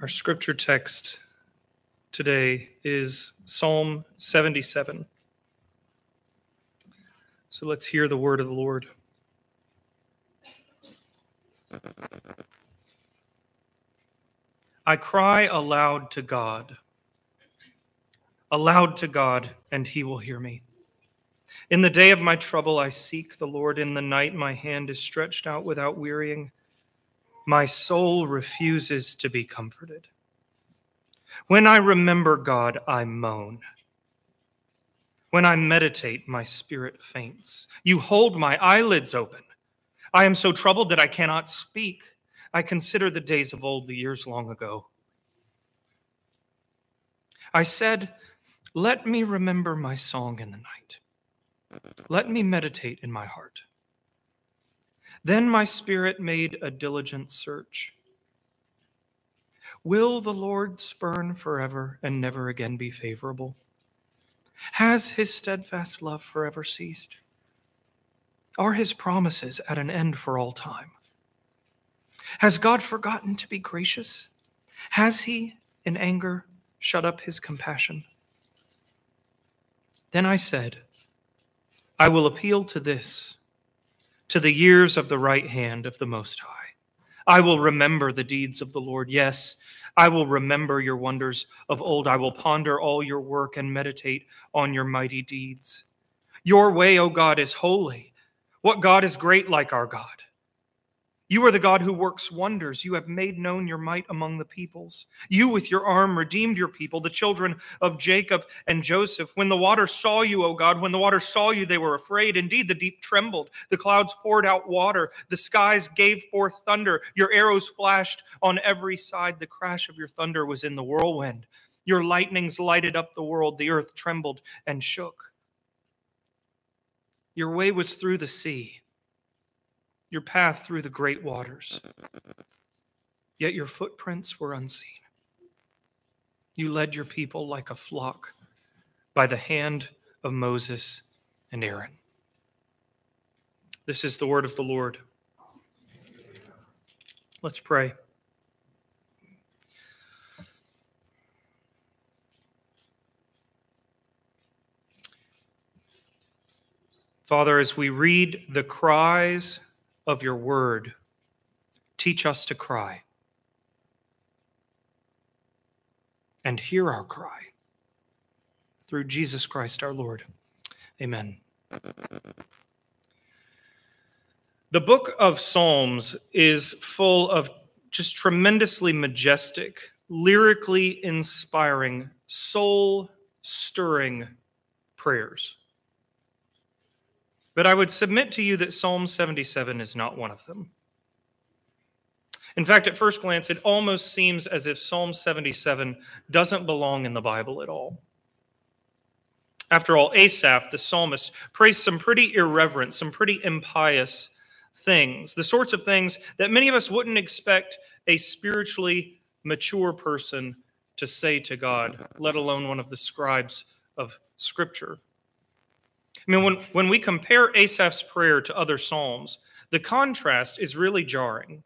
Our scripture text today is Psalm 77. So let's hear the word of the Lord. I cry aloud to God, aloud to God, and he will hear me. In the day of my trouble, I seek the Lord. In the night, my hand is stretched out without wearying. My soul refuses to be comforted. When I remember God, I moan. When I meditate, my spirit faints. You hold my eyelids open. I am so troubled that I cannot speak. I consider the days of old, the years long ago. I said, Let me remember my song in the night. Let me meditate in my heart. Then my spirit made a diligent search. Will the Lord spurn forever and never again be favorable? Has his steadfast love forever ceased? Are his promises at an end for all time? Has God forgotten to be gracious? Has he, in anger, shut up his compassion? Then I said, I will appeal to this, to the years of the right hand of the Most High. I will remember the deeds of the Lord. Yes, I will remember your wonders of old. I will ponder all your work and meditate on your mighty deeds. Your way, O God, is holy. What God is great like our God? You are the God who works wonders. You have made known your might among the peoples. You, with your arm, redeemed your people, the children of Jacob and Joseph. When the waters saw you, O God, when the waters saw you, they were afraid. Indeed, the deep trembled. The clouds poured out water. The skies gave forth thunder. Your arrows flashed on every side. The crash of your thunder was in the whirlwind. Your lightnings lighted up the world. The earth trembled and shook. Your way was through the sea your path through the great waters. Yet your footprints were unseen. You led your people like a flock by the hand of Moses and Aaron. This is the word of the Lord. Let's pray. Father, as we read the cries of your word. Teach us to cry and hear our cry. Through Jesus Christ our Lord. Amen. The book of Psalms is full of just tremendously majestic, lyrically inspiring, soul stirring prayers. But I would submit to you that Psalm 77 is not one of them. In fact, at first glance, it almost seems as if Psalm 77 doesn't belong in the Bible at all. After all, Asaph, the psalmist, prays some pretty irreverent, some pretty impious things, the sorts of things that many of us wouldn't expect a spiritually mature person to say to God, let alone one of the scribes of Scripture. I mean, when, when we compare Asaph's prayer to other Psalms, the contrast is really jarring.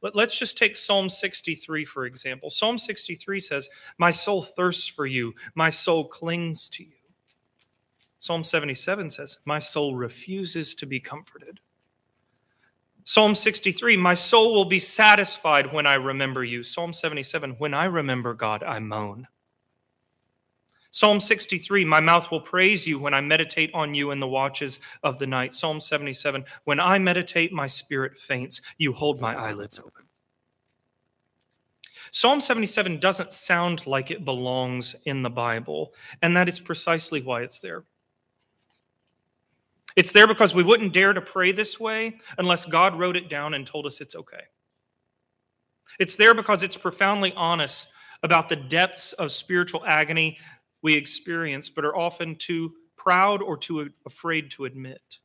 Let, let's just take Psalm 63, for example. Psalm 63 says, My soul thirsts for you, my soul clings to you. Psalm 77 says, My soul refuses to be comforted. Psalm 63, My soul will be satisfied when I remember you. Psalm 77, When I remember God, I moan. Psalm 63, my mouth will praise you when I meditate on you in the watches of the night. Psalm 77, when I meditate, my spirit faints. You hold my eyelids open. Psalm 77 doesn't sound like it belongs in the Bible, and that is precisely why it's there. It's there because we wouldn't dare to pray this way unless God wrote it down and told us it's okay. It's there because it's profoundly honest about the depths of spiritual agony we experience, but are often too proud or too afraid to admit.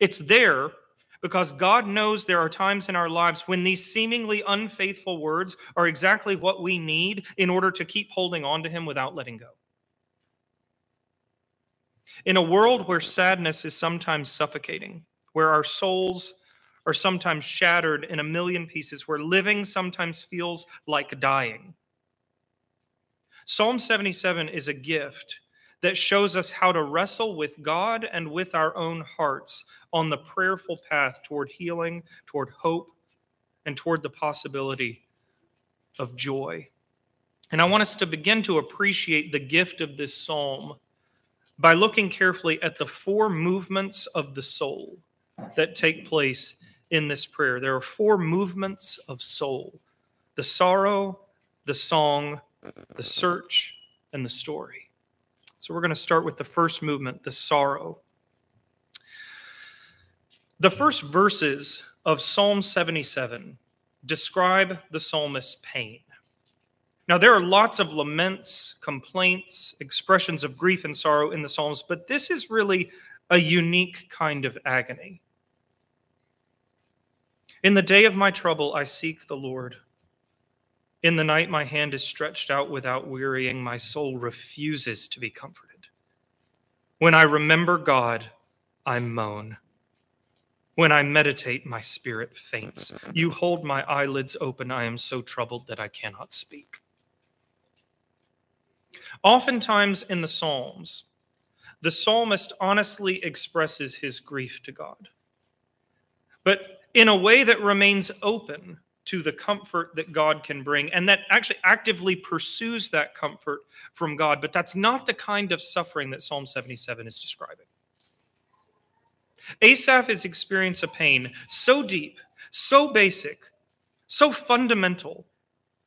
It's there because God knows there are times in our lives when these seemingly unfaithful words are exactly what we need in order to keep holding on to Him without letting go. In a world where sadness is sometimes suffocating, where our souls are sometimes shattered in a million pieces, where living sometimes feels like dying. Psalm 77 is a gift that shows us how to wrestle with God and with our own hearts on the prayerful path toward healing, toward hope, and toward the possibility of joy. And I want us to begin to appreciate the gift of this psalm by looking carefully at the four movements of the soul that take place in this prayer. There are four movements of soul the sorrow, the song, the search, and the story. So we're going to start with the first movement, the sorrow. The first verses of Psalm 77 describe the psalmist's pain. Now, there are lots of laments, complaints, expressions of grief and sorrow in the Psalms, but this is really a unique kind of agony. In the day of my trouble, I seek the Lord. In the night, my hand is stretched out without wearying. My soul refuses to be comforted. When I remember God, I moan. When I meditate, my spirit faints. You hold my eyelids open. I am so troubled that I cannot speak. Oftentimes in the Psalms, the psalmist honestly expresses his grief to God, but in a way that remains open to the comfort that God can bring and that actually actively pursues that comfort from God. But that's not the kind of suffering that Psalm 77 is describing. Asaph is experiencing a pain so deep, so basic, so fundamental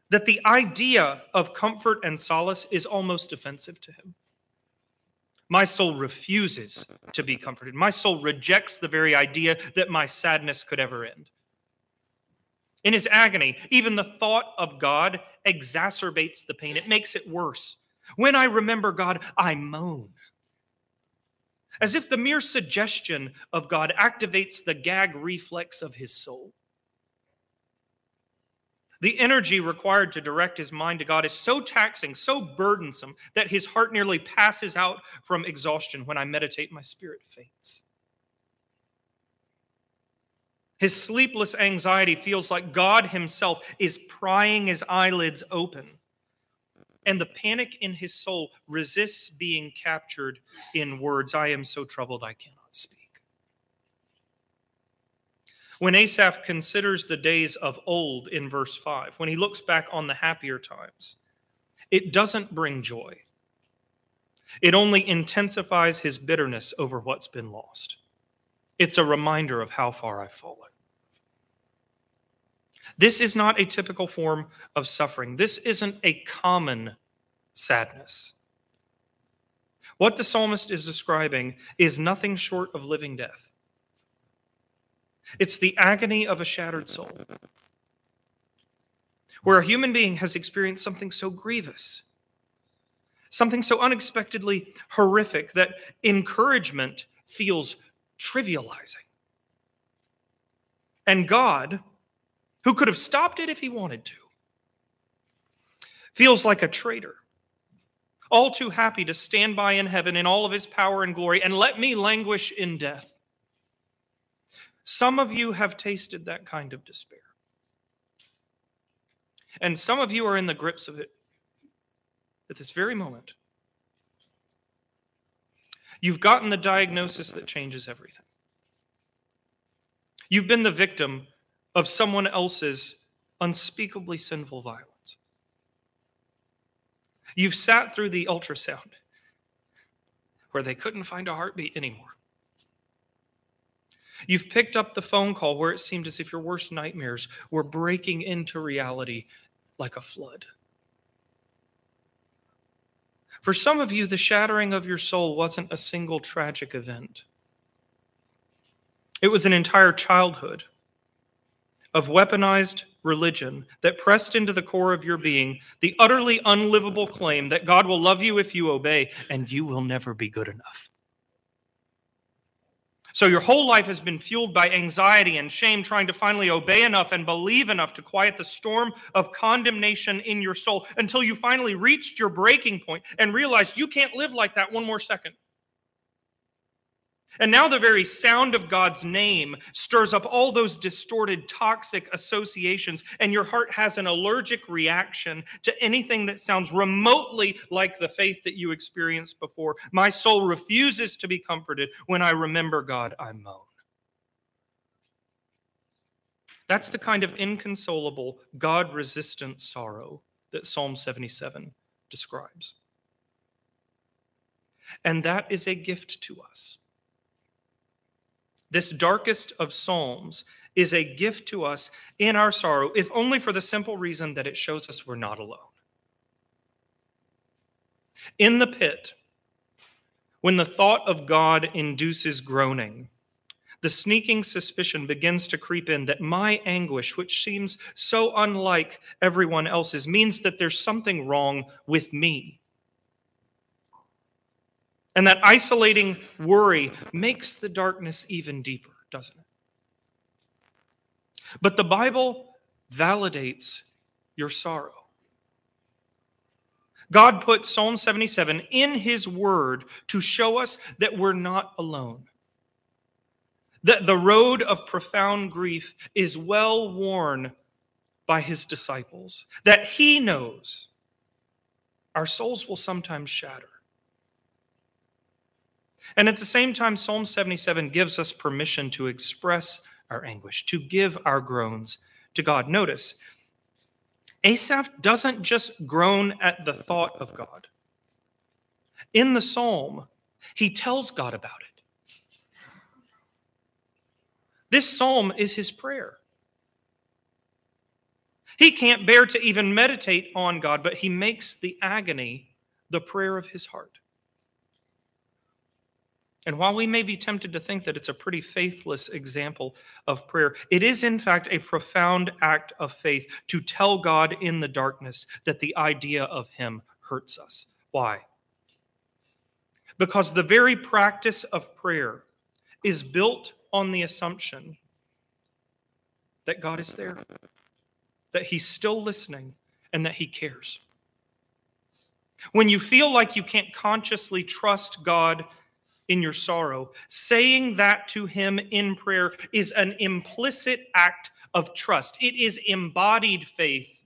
that the idea of comfort and solace is almost offensive to him. My soul refuses to be comforted. My soul rejects the very idea that my sadness could ever end. In his agony, even the thought of God exacerbates the pain, it makes it worse. When I remember God, I moan. As if the mere suggestion of God activates the gag reflex of his soul. The energy required to direct his mind to God is so taxing, so burdensome, that his heart nearly passes out from exhaustion. When I meditate, my spirit faints. His sleepless anxiety feels like God himself is prying his eyelids open. And the panic in his soul resists being captured in words I am so troubled I cannot speak. When Asaph considers the days of old in verse 5, when he looks back on the happier times, it doesn't bring joy. It only intensifies his bitterness over what's been lost. It's a reminder of how far I've fallen. This is not a typical form of suffering. This isn't a common sadness. What the psalmist is describing is nothing short of living death. It's the agony of a shattered soul, where a human being has experienced something so grievous, something so unexpectedly horrific that encouragement feels trivializing. And God, who could have stopped it if he wanted to, feels like a traitor, all too happy to stand by in heaven in all of his power and glory and let me languish in death. Some of you have tasted that kind of despair. And some of you are in the grips of it at this very moment. You've gotten the diagnosis that changes everything. You've been the victim of someone else's unspeakably sinful violence. You've sat through the ultrasound where they couldn't find a heartbeat anymore. You've picked up the phone call where it seemed as if your worst nightmares were breaking into reality like a flood. For some of you, the shattering of your soul wasn't a single tragic event, it was an entire childhood of weaponized religion that pressed into the core of your being the utterly unlivable claim that God will love you if you obey, and you will never be good enough. So your whole life has been fueled by anxiety and shame, trying to finally obey enough and believe enough to quiet the storm of condemnation in your soul until you finally reached your breaking point and realized you can't live like that one more second. And now the very sound of God's name stirs up all those distorted, toxic associations, and your heart has an allergic reaction to anything that sounds remotely like the faith that you experienced before. My soul refuses to be comforted. When I remember God, I moan. That's the kind of inconsolable, God resistant sorrow that Psalm 77 describes. And that is a gift to us. This darkest of Psalms is a gift to us in our sorrow, if only for the simple reason that it shows us we're not alone. In the pit, when the thought of God induces groaning, the sneaking suspicion begins to creep in that my anguish, which seems so unlike everyone else's, means that there's something wrong with me. And that isolating worry makes the darkness even deeper, doesn't it? But the Bible validates your sorrow. God put Psalm 77 in His Word to show us that we're not alone. That the road of profound grief is well worn by His disciples. That He knows our souls will sometimes shatter. And at the same time, Psalm 77 gives us permission to express our anguish, to give our groans to God. Notice, Asaph doesn't just groan at the thought of God. In the psalm, he tells God about it. This psalm is his prayer. He can't bear to even meditate on God, but he makes the agony the prayer of his heart. And while we may be tempted to think that it's a pretty faithless example of prayer, it is in fact a profound act of faith to tell God in the darkness that the idea of Him hurts us. Why? Because the very practice of prayer is built on the assumption that God is there, that He's still listening, and that He cares. When you feel like you can't consciously trust God in your sorrow. Saying that to Him in prayer is an implicit act of trust, it is embodied faith.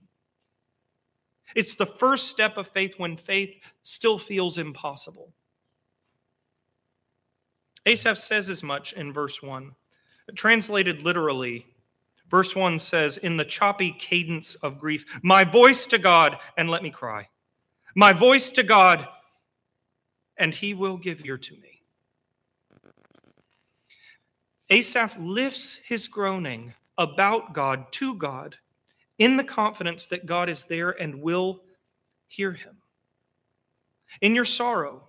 It's the first step of faith when faith still feels impossible. Asaph says as much in verse 1. Translated literally, verse 1 says, In the choppy cadence of grief, my voice to God, and let me cry. My voice to God, and he will give ear to me. Asaph lifts his groaning about God to God in the confidence that God is there and will hear him. In your sorrow,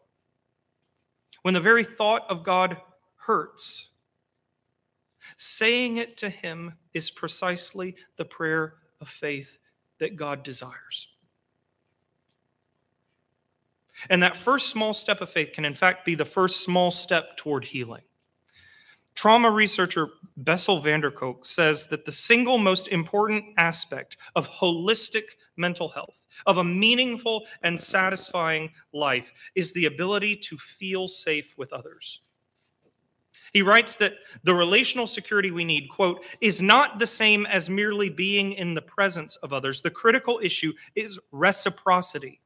when the very thought of God hurts, saying it to him is precisely the prayer of faith that God desires. And that first small step of faith can, in fact, be the first small step toward healing. Trauma researcher Bessel van der Kolk says that the single most important aspect of holistic mental health, of a meaningful and satisfying life, is the ability to feel safe with others. He writes that the relational security we need, quote, is not the same as merely being in the presence of others. The critical issue is reciprocity,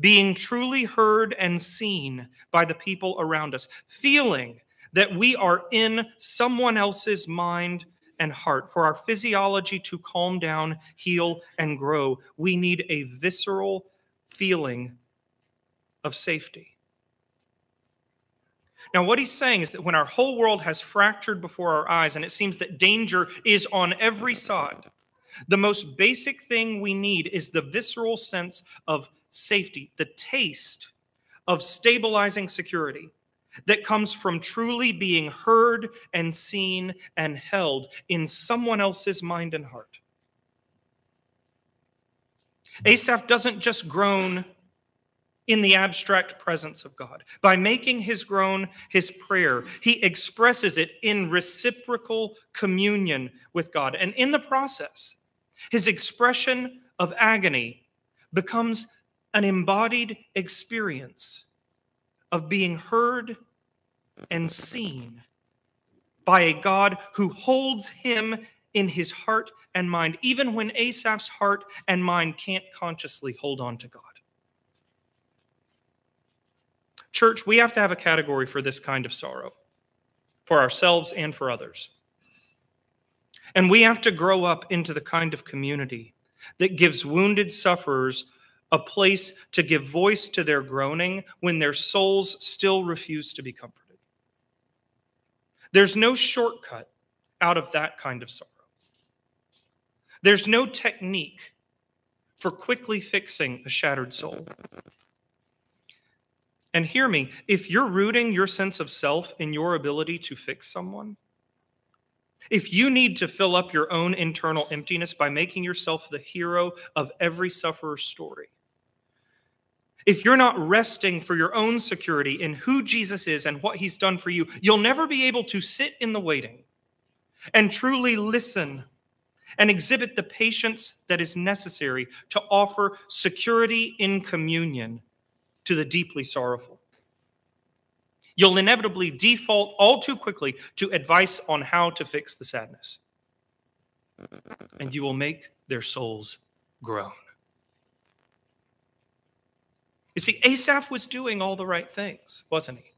being truly heard and seen by the people around us, feeling that we are in someone else's mind and heart. For our physiology to calm down, heal, and grow, we need a visceral feeling of safety. Now, what he's saying is that when our whole world has fractured before our eyes and it seems that danger is on every side, the most basic thing we need is the visceral sense of safety, the taste of stabilizing security that comes from truly being heard and seen and held in someone else's mind and heart. Asaph doesn't just groan in the abstract presence of God. By making his groan his prayer, he expresses it in reciprocal communion with God. And in the process, his expression of agony becomes an embodied experience of being heard and seen by a God who holds him in his heart and mind, even when Asaph's heart and mind can't consciously hold on to God. Church, we have to have a category for this kind of sorrow, for ourselves and for others. And we have to grow up into the kind of community that gives wounded sufferers a place to give voice to their groaning when their souls still refuse to be comforted. There's no shortcut out of that kind of sorrow. There's no technique for quickly fixing a shattered soul. And hear me, if you're rooting your sense of self in your ability to fix someone, if you need to fill up your own internal emptiness by making yourself the hero of every sufferer's story, if you're not resting for your own security in who Jesus is and what he's done for you, you'll never be able to sit in the waiting and truly listen and exhibit the patience that is necessary to offer security in communion to the deeply sorrowful. You'll inevitably default all too quickly to advice on how to fix the sadness. And you will make their souls groan. You see, Asaph was doing all the right things, wasn't he?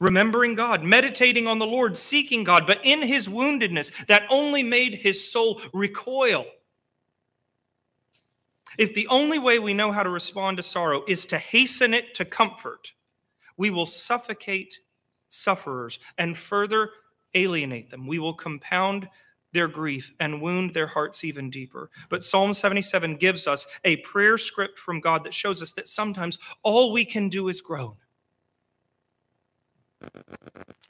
Remembering God, meditating on the Lord, seeking God, but in his woundedness, that only made his soul recoil if the only way we know how to respond to sorrow is to hasten it to comfort, we will suffocate sufferers and further alienate them. We will compound their grief and wound their hearts even deeper. But Psalm 77 gives us a prayer script from God that shows us that sometimes all we can do is groan.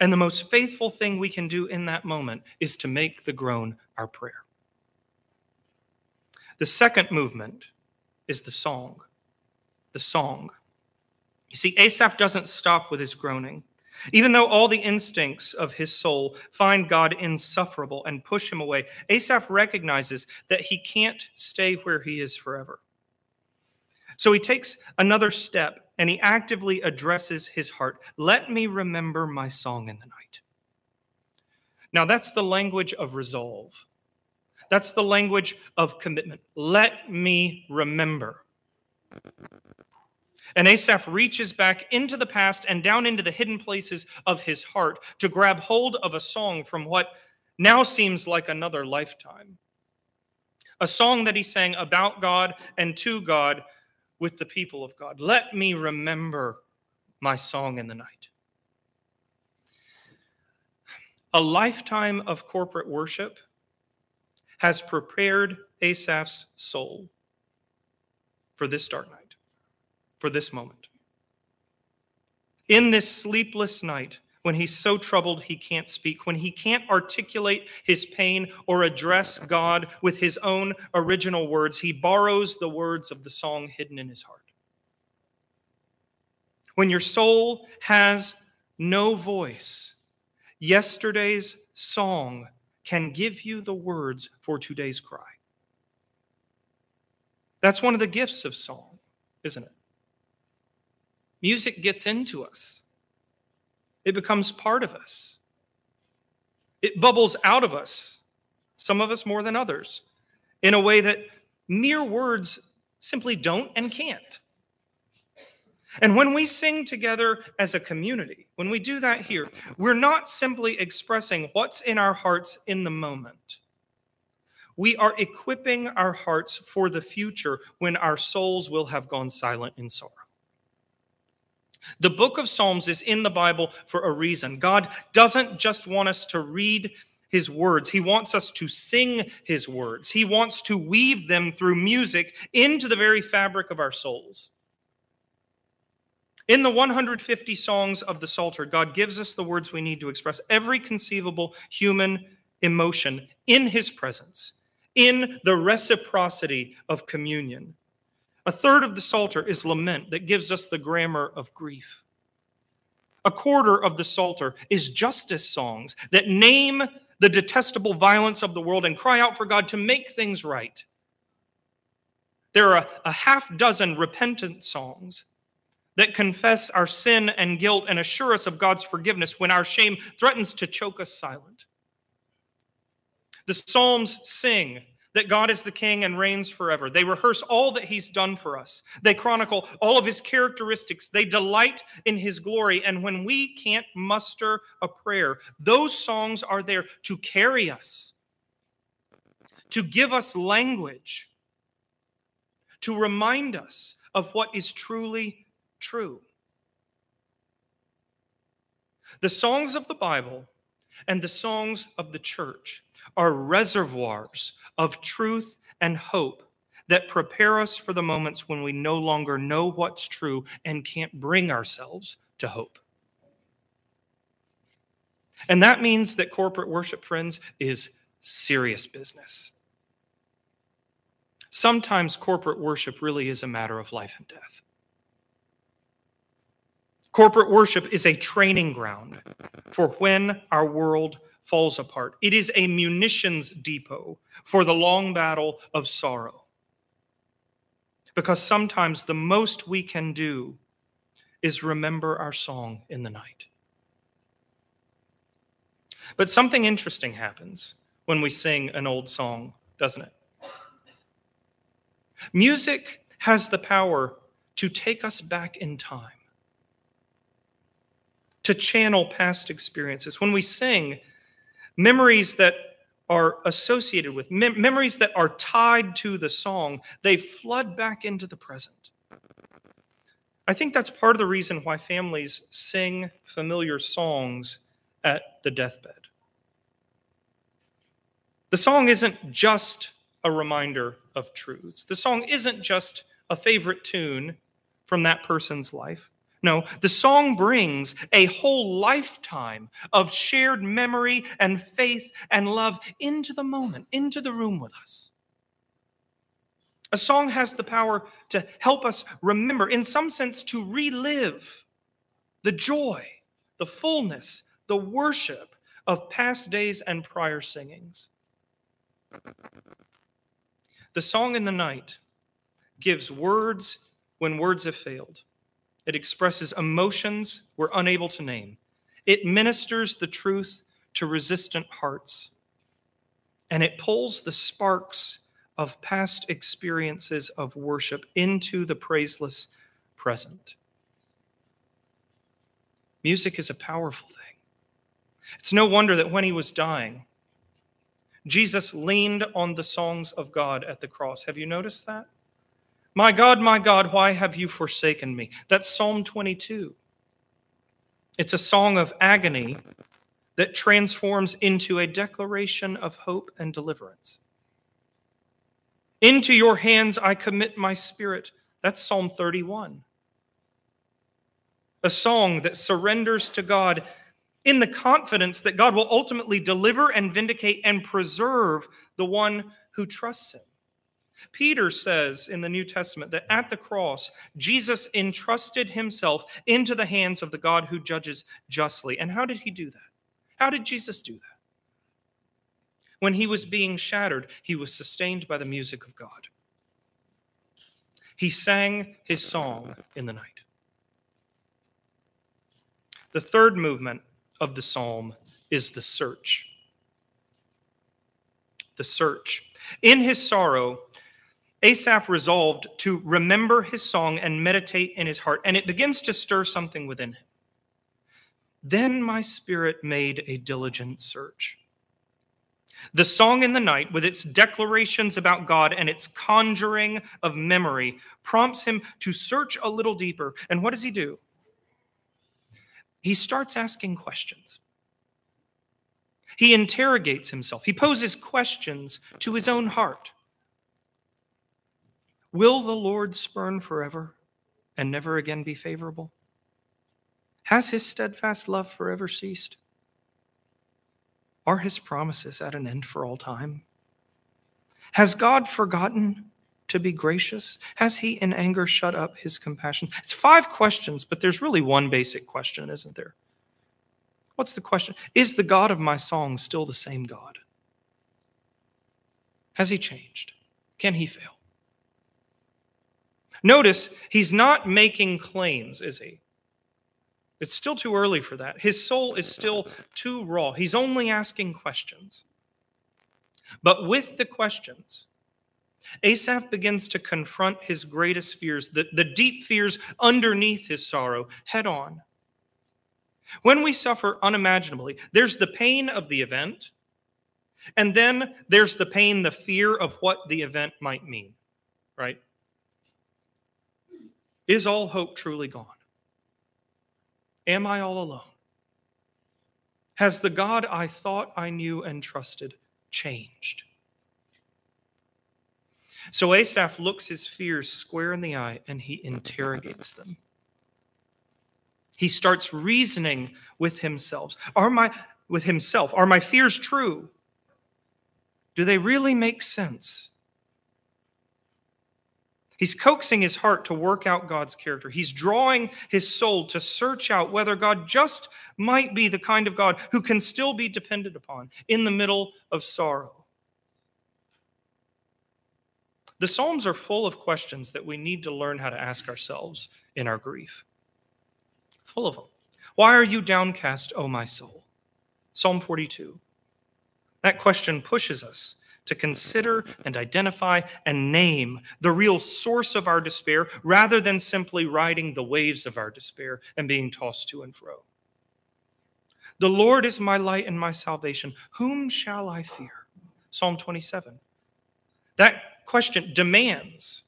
And the most faithful thing we can do in that moment is to make the groan our prayer. The second movement is the song. The song. You see, Asaph doesn't stop with his groaning. Even though all the instincts of his soul find God insufferable and push him away, Asaph recognizes that he can't stay where he is forever. So he takes another step and he actively addresses his heart. Let me remember my song in the night. Now, that's the language of resolve. That's the language of commitment. Let me remember. And Asaph reaches back into the past and down into the hidden places of his heart to grab hold of a song from what now seems like another lifetime. A song that he sang about God and to God with the people of God. Let me remember my song in the night. A lifetime of corporate worship has prepared Asaph's soul for this dark night, for this moment. In this sleepless night, when he's so troubled he can't speak, when he can't articulate his pain or address God with his own original words, he borrows the words of the song hidden in his heart. When your soul has no voice, yesterday's song can give you the words for today's cry. That's one of the gifts of song, isn't it? Music gets into us, it becomes part of us, it bubbles out of us, some of us more than others, in a way that mere words simply don't and can't. And when we sing together as a community, when we do that here, we're not simply expressing what's in our hearts in the moment. We are equipping our hearts for the future when our souls will have gone silent in sorrow. The book of Psalms is in the Bible for a reason. God doesn't just want us to read his words, He wants us to sing his words. He wants to weave them through music into the very fabric of our souls. In the 150 songs of the Psalter, God gives us the words we need to express every conceivable human emotion in His presence, in the reciprocity of communion. A third of the Psalter is lament that gives us the grammar of grief. A quarter of the Psalter is justice songs that name the detestable violence of the world and cry out for God to make things right. There are a, half dozen repentant songs that confess our sin and guilt and assure us of God's forgiveness when our shame threatens to choke us silent. The Psalms sing that God is the king and reigns forever. They rehearse all that he's done for us. They chronicle all of his characteristics. They delight in his glory. And when we can't muster a prayer, those songs are there to carry us, to give us language, to remind us of what is truly true. The songs of the Bible and the songs of the church are reservoirs of truth and hope that prepare us for the moments when we no longer know what's true and can't bring ourselves to hope. And that means that corporate worship, friends, is serious business. Sometimes corporate worship really is a matter of life and death. Corporate worship is a training ground for when our world falls apart. It is a munitions depot for the long battle of sorrow. Because sometimes the most we can do is remember our song in the night. But something interesting happens when we sing an old song, doesn't it? Music has the power to take us back in time, to channel past experiences. When we sing, memories that are associated with, mem- memories that are tied to the song, they flood back into the present. I think that's part of the reason why families sing familiar songs at the deathbed. The song isn't just a reminder of truths, the song isn't just a favorite tune from that person's life. No, the song brings a whole lifetime of shared memory and faith and love into the moment, into the room with us. A song has the power to help us remember, in some sense, to relive the joy, the fullness, the worship of past days and prior singings. The song in the night gives words when words have failed it expresses emotions we're unable to name. It ministers the truth to resistant hearts. And it pulls the sparks of past experiences of worship into the praiseless present. Music is a powerful thing. It's no wonder that when he was dying, Jesus leaned on the songs of God at the cross. Have you noticed that? My God, my God, why have you forsaken me? That's Psalm 22. It's a song of agony that transforms into a declaration of hope and deliverance. Into your hands I commit my spirit. That's Psalm 31. A song that surrenders to God in the confidence that God will ultimately deliver and vindicate and preserve the one who trusts him. Peter says in the New Testament that at the cross, Jesus entrusted himself into the hands of the God who judges justly. And how did he do that? How did Jesus do that? When he was being shattered, he was sustained by the music of God. He sang his song in the night. The third movement of the psalm is the search. The search. In his sorrow, Asaph resolved to remember his song and meditate in his heart, and it begins to stir something within him. Then my spirit made a diligent search. The song in the night, with its declarations about God and its conjuring of memory, prompts him to search a little deeper. And what does he do? He starts asking questions. He interrogates himself. He poses questions to his own heart. Will the Lord spurn forever and never again be favorable? Has his steadfast love forever ceased? Are his promises at an end for all time? Has God forgotten to be gracious? Has he in anger shut up his compassion? It's five questions, but there's really one basic question, isn't there? What's the question? Is the God of my song still the same God? Has he changed? Can he fail? Notice he's not making claims, is he? It's still too early for that. His soul is still too raw. He's only asking questions. But with the questions, Asaph begins to confront his greatest fears, the, the deep fears underneath his sorrow, head on. When we suffer unimaginably, there's the pain of the event, and then there's the pain, the fear of what the event might mean, right? Is all hope truly gone? Am I all alone? Has the God I thought I knew and trusted changed? So Asaph looks his fears square in the eye and he interrogates them. He starts reasoning with himself. Are my with himself, are my fears true? Do they really make sense? He's coaxing his heart to work out God's character. He's drawing his soul to search out whether God just might be the kind of God who can still be depended upon in the middle of sorrow. The Psalms are full of questions that we need to learn how to ask ourselves in our grief. Full of them. Why are you downcast, O my soul? Psalm 42. That question pushes us to consider and identify and name the real source of our despair rather than simply riding the waves of our despair and being tossed to and fro. The Lord is my light and my salvation. Whom shall I fear? Psalm 27. That question demands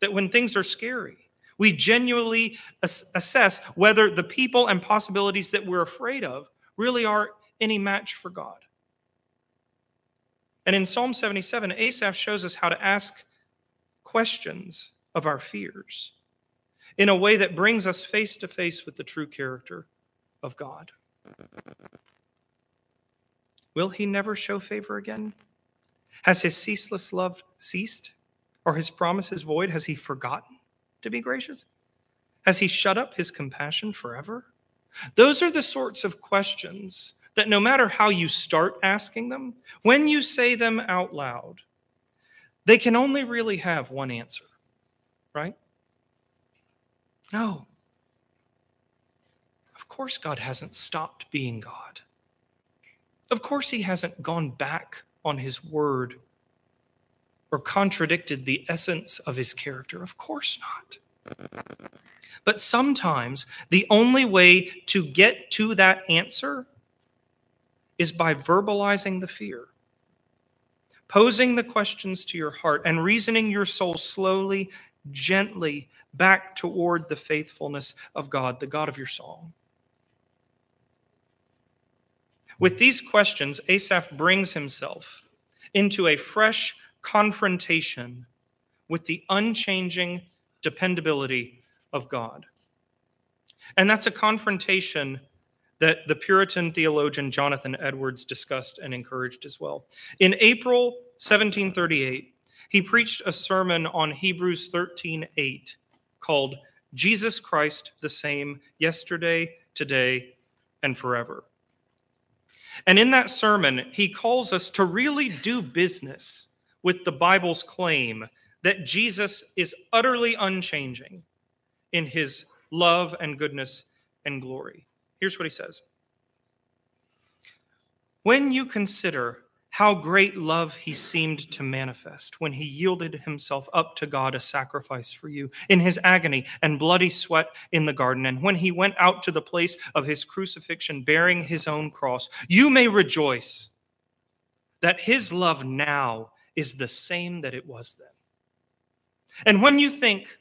that when things are scary, we genuinely assess whether the people and possibilities that we're afraid of really are any match for God. And in Psalm 77, Asaph shows us how to ask questions of our fears in a way that brings us face to face with the true character of God. Will he never show favor again? Has his ceaseless love ceased? Or his promises void? Has he forgotten to be gracious? Has he shut up his compassion forever? Those are the sorts of questions that no matter how you start asking them, when you say them out loud, they can only really have one answer, right? No. Of course, God hasn't stopped being God. Of course, He hasn't gone back on His word or contradicted the essence of His character. Of course not. But sometimes the only way to get to that answer is by verbalizing the fear, posing the questions to your heart, and reasoning your soul slowly, gently back toward the faithfulness of God, the God of your song. With these questions, Asaph brings himself into a fresh confrontation with the unchanging dependability of God. And that's a confrontation that the Puritan theologian Jonathan Edwards discussed and encouraged as well. In April 1738, he preached a sermon on Hebrews 13:8 called Jesus Christ the same yesterday, today, and forever. And in that sermon, he calls us to really do business with the Bible's claim that Jesus is utterly unchanging in his love and goodness and glory. Here's what he says When you consider how great love he seemed to manifest when he yielded himself up to God a sacrifice for you in his agony and bloody sweat in the garden, and when he went out to the place of his crucifixion bearing his own cross, you may rejoice that his love now is the same that it was then. And when you think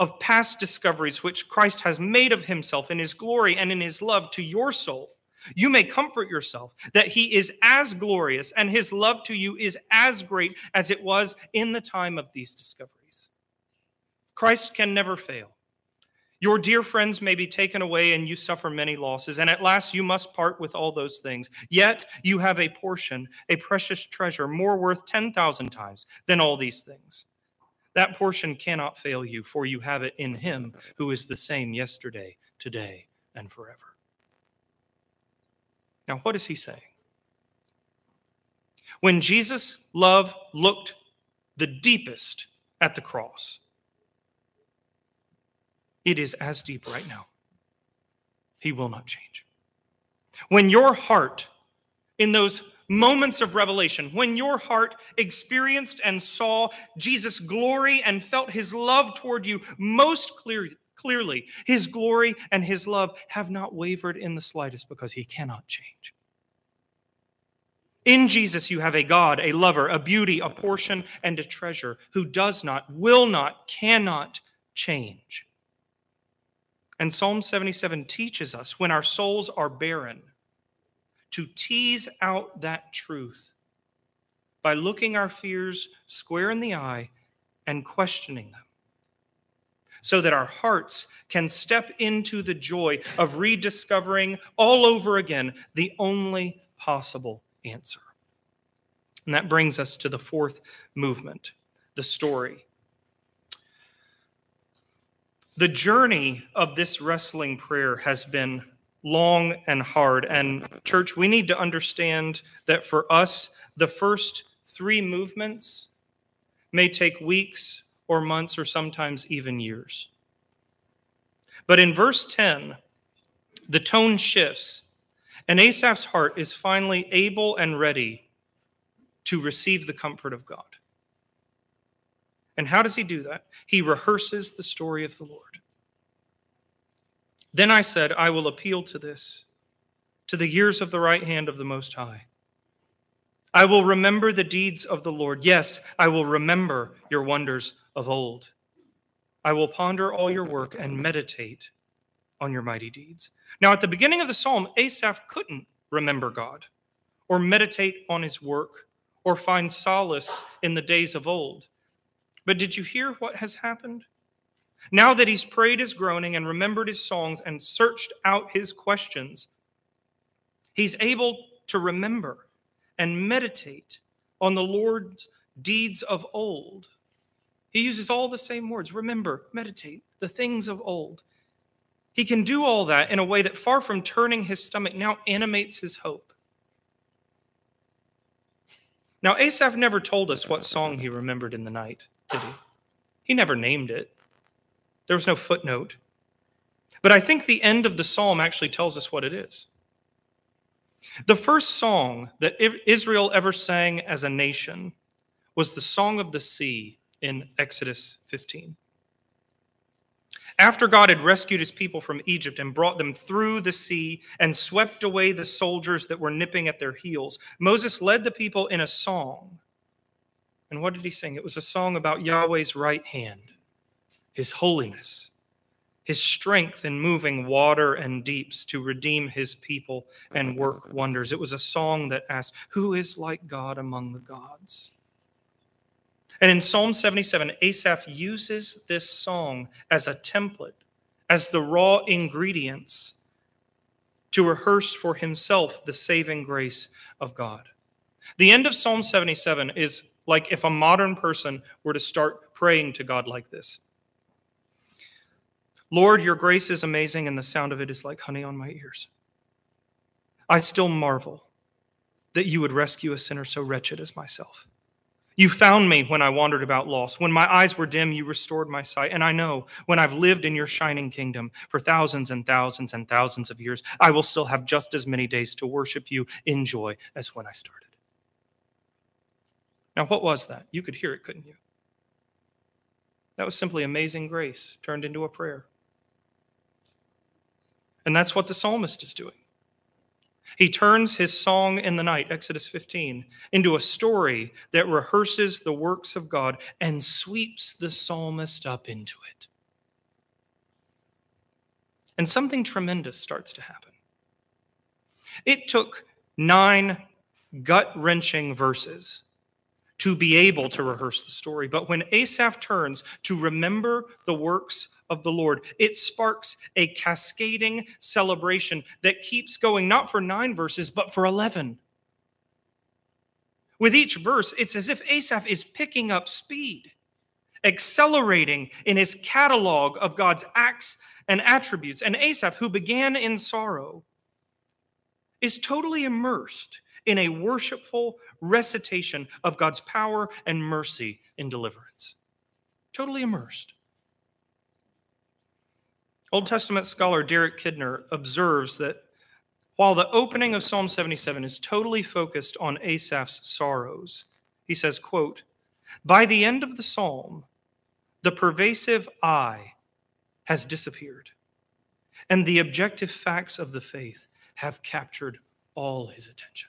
of past discoveries which Christ has made of himself in his glory and in his love to your soul, you may comfort yourself that he is as glorious and his love to you is as great as it was in the time of these discoveries. Christ can never fail. Your dear friends may be taken away and you suffer many losses, and at last you must part with all those things. Yet you have a portion, a precious treasure, more worth 10,000 times than all these things that portion cannot fail you, for you have it in him who is the same yesterday, today, and forever. Now, what is he saying? When Jesus' love looked the deepest at the cross, it is as deep right now. He will not change. When your heart, in those moments of revelation, when your heart experienced and saw Jesus' glory and felt his love toward you most clearly, clearly, his glory and his love have not wavered in the slightest because he cannot change. In Jesus, you have a God, a lover, a beauty, a portion, and a treasure who does not, will not, cannot change. And Psalm 77 teaches us when our souls are barren to tease out that truth by looking our fears square in the eye and questioning them so that our hearts can step into the joy of rediscovering all over again the only possible answer. And that brings us to the fourth movement, the story. The journey of this wrestling prayer has been long and hard. And, church, we need to understand that for us, the first three movements may take weeks or months or sometimes even years. But in verse 10, the tone shifts, and Asaph's heart is finally able and ready to receive the comfort of God. And how does he do that? He rehearses the story of the Lord. Then I said, I will appeal to this, to the years of the right hand of the Most High. I will remember the deeds of the Lord. Yes, I will remember your wonders of old. I will ponder all your work and meditate on your mighty deeds. Now, at the beginning of the psalm, Asaph couldn't remember God or meditate on his work or find solace in the days of old. But did you hear what has happened? Now that he's prayed his groaning and remembered his songs and searched out his questions, he's able to remember and meditate on the Lord's deeds of old. He uses all the same words remember, meditate, the things of old. He can do all that in a way that, far from turning his stomach, now animates his hope. Now, Asaph never told us what song he remembered in the night, did he? He never named it, there was no footnote. But I think the end of the psalm actually tells us what it is. The first song that Israel ever sang as a nation was the Song of the Sea in Exodus 15. After God had rescued his people from Egypt and brought them through the sea and swept away the soldiers that were nipping at their heels, Moses led the people in a song. And what did he sing? It was a song about Yahweh's right hand, his holiness, his strength in moving water and deeps to redeem his people and work wonders. It was a song that asked, Who is like God among the gods? And in Psalm 77, Asaph uses this song as a template, as the raw ingredients to rehearse for himself the saving grace of God. The end of Psalm 77 is like if a modern person were to start praying to God like this Lord, your grace is amazing, and the sound of it is like honey on my ears. I still marvel that you would rescue a sinner so wretched as myself. You found me when I wandered about lost. When my eyes were dim, you restored my sight. And I know when I've lived in your shining kingdom for thousands and thousands and thousands of years, I will still have just as many days to worship you in joy as when I started. Now, what was that? You could hear it, couldn't you? That was simply amazing grace turned into a prayer. And that's what the psalmist is doing. He turns his song in the night, Exodus 15, into a story that rehearses the works of God and sweeps the psalmist up into it. And something tremendous starts to happen. It took nine gut wrenching verses to be able to rehearse the story. But when Asaph turns to remember the works of the Lord. It sparks a cascading celebration that keeps going, not for nine verses, but for 11. With each verse, it's as if Asaph is picking up speed, accelerating in his catalog of God's acts and attributes. And Asaph, who began in sorrow, is totally immersed in a worshipful recitation of God's power and mercy in deliverance. Totally immersed. Old Testament scholar Derek Kidner observes that while the opening of Psalm 77 is totally focused on Asaph's sorrows, he says, quote, by the end of the psalm, the pervasive I has disappeared, and the objective facts of the faith have captured all his attention.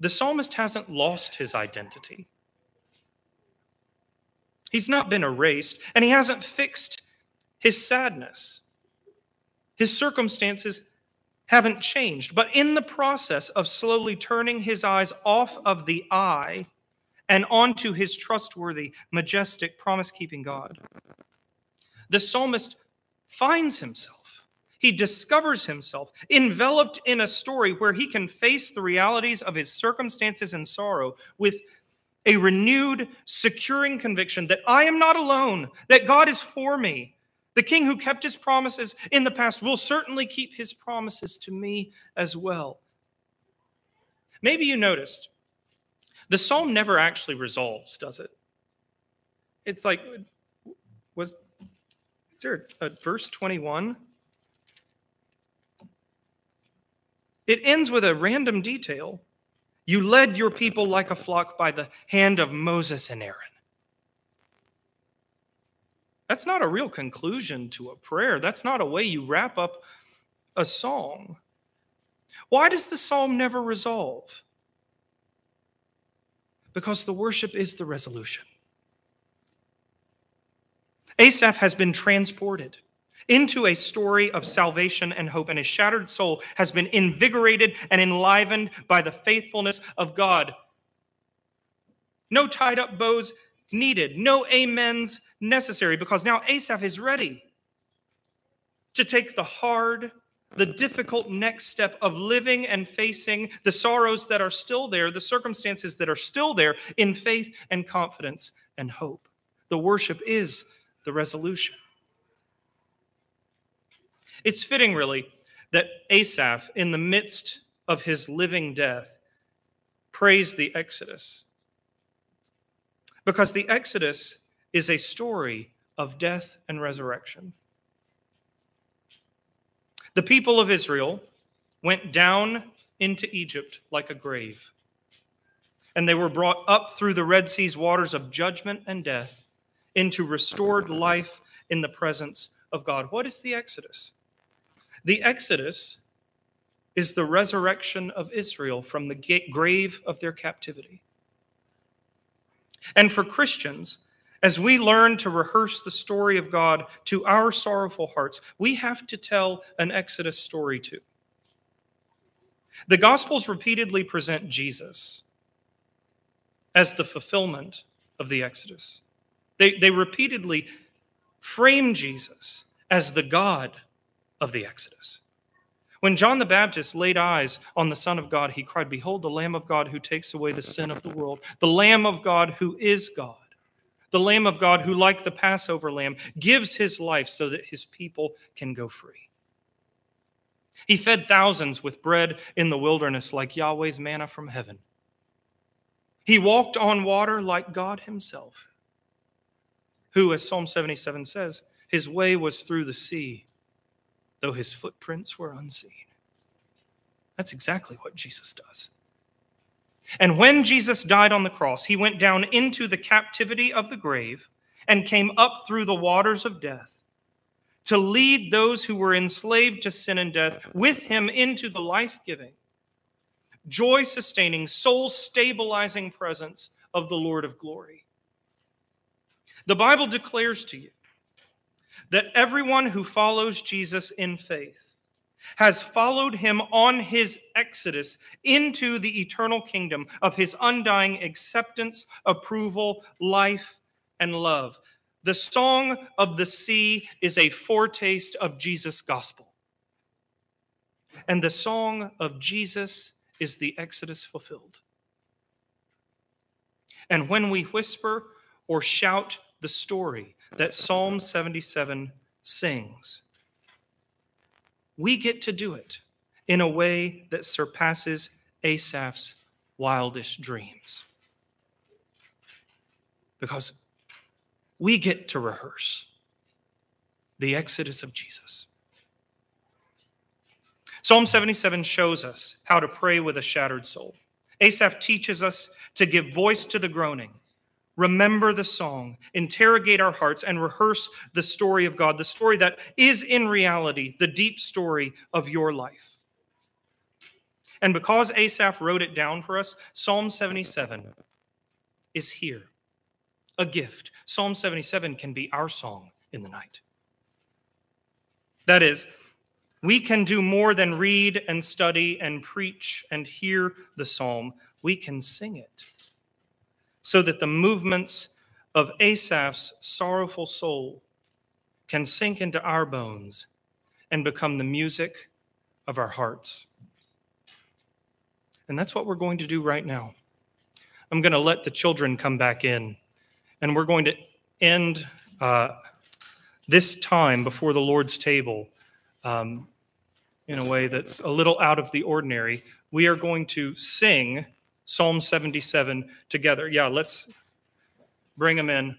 The psalmist hasn't lost his identity. He's not been erased, and he hasn't fixed his sadness. His circumstances haven't changed, but in the process of slowly turning his eyes off of the I and onto his trustworthy, majestic, promise keeping God, the psalmist finds himself. He discovers himself enveloped in a story where he can face the realities of his circumstances and sorrow with a renewed, securing conviction that I am not alone, that God is for me. The king who kept his promises in the past will certainly keep his promises to me as well. Maybe you noticed the psalm never actually resolves, does it? It's like, was is there a verse 21? It ends with a random detail. You led your people like a flock by the hand of Moses and Aaron. That's not a real conclusion to a prayer. That's not a way you wrap up a song. Why does the psalm never resolve? Because the worship is the resolution. Asaph has been transported into a story of salvation and hope, and his shattered soul has been invigorated and enlivened by the faithfulness of God. No tied up bows needed, no amens necessary, because now Asaph is ready to take the hard, the difficult next step of living and facing the sorrows that are still there, the circumstances that are still there, in faith and confidence and hope. The worship is the resolution. It's fitting, really, that Asaph, in the midst of his living death, praised the Exodus. Because the Exodus is a story of death and resurrection. The people of Israel went down into Egypt like a grave, and they were brought up through the Red Sea's waters of judgment and death into restored life in the presence of God. What is the Exodus? The Exodus is the resurrection of Israel from the grave of their captivity. And for Christians, as we learn to rehearse the story of God to our sorrowful hearts, we have to tell an Exodus story too. The Gospels repeatedly present Jesus as the fulfillment of the Exodus. They, they repeatedly frame Jesus as the God of the Exodus. When John the Baptist laid eyes on the Son of God, he cried, Behold, the Lamb of God who takes away the sin of the world, the Lamb of God who is God, the Lamb of God who, like the Passover lamb, gives his life so that his people can go free. He fed thousands with bread in the wilderness like Yahweh's manna from heaven. He walked on water like God himself, who, as Psalm 77 says, his way was through the sea though his footprints were unseen. That's exactly what Jesus does. And when Jesus died on the cross, he went down into the captivity of the grave and came up through the waters of death to lead those who were enslaved to sin and death with him into the life giving, joy sustaining, soul stabilizing presence of the Lord of glory. The Bible declares to you that everyone who follows Jesus in faith has followed him on his exodus into the eternal kingdom of his undying acceptance, approval, life, and love. The song of the sea is a foretaste of Jesus' gospel. And the song of Jesus is the exodus fulfilled. And when we whisper or shout the story that Psalm 77 sings. We get to do it in a way that surpasses Asaph's wildest dreams. Because we get to rehearse the exodus of Jesus. Psalm 77 shows us how to pray with a shattered soul. Asaph teaches us to give voice to the groaning, remember the song, interrogate our hearts, and rehearse the story of God, the story that is in reality the deep story of your life. And because Asaph wrote it down for us, Psalm 77 is here, a gift. Psalm 77 can be our song in the night. That is, we can do more than read and study and preach and hear the psalm. We can sing it so that the movements of Asaph's sorrowful soul can sink into our bones and become the music of our hearts. And that's what we're going to do right now. I'm going to let the children come back in, and we're going to end uh, this time before the Lord's table um, in a way that's a little out of the ordinary. We are going to sing Psalm 77 together. Yeah, let's bring them in.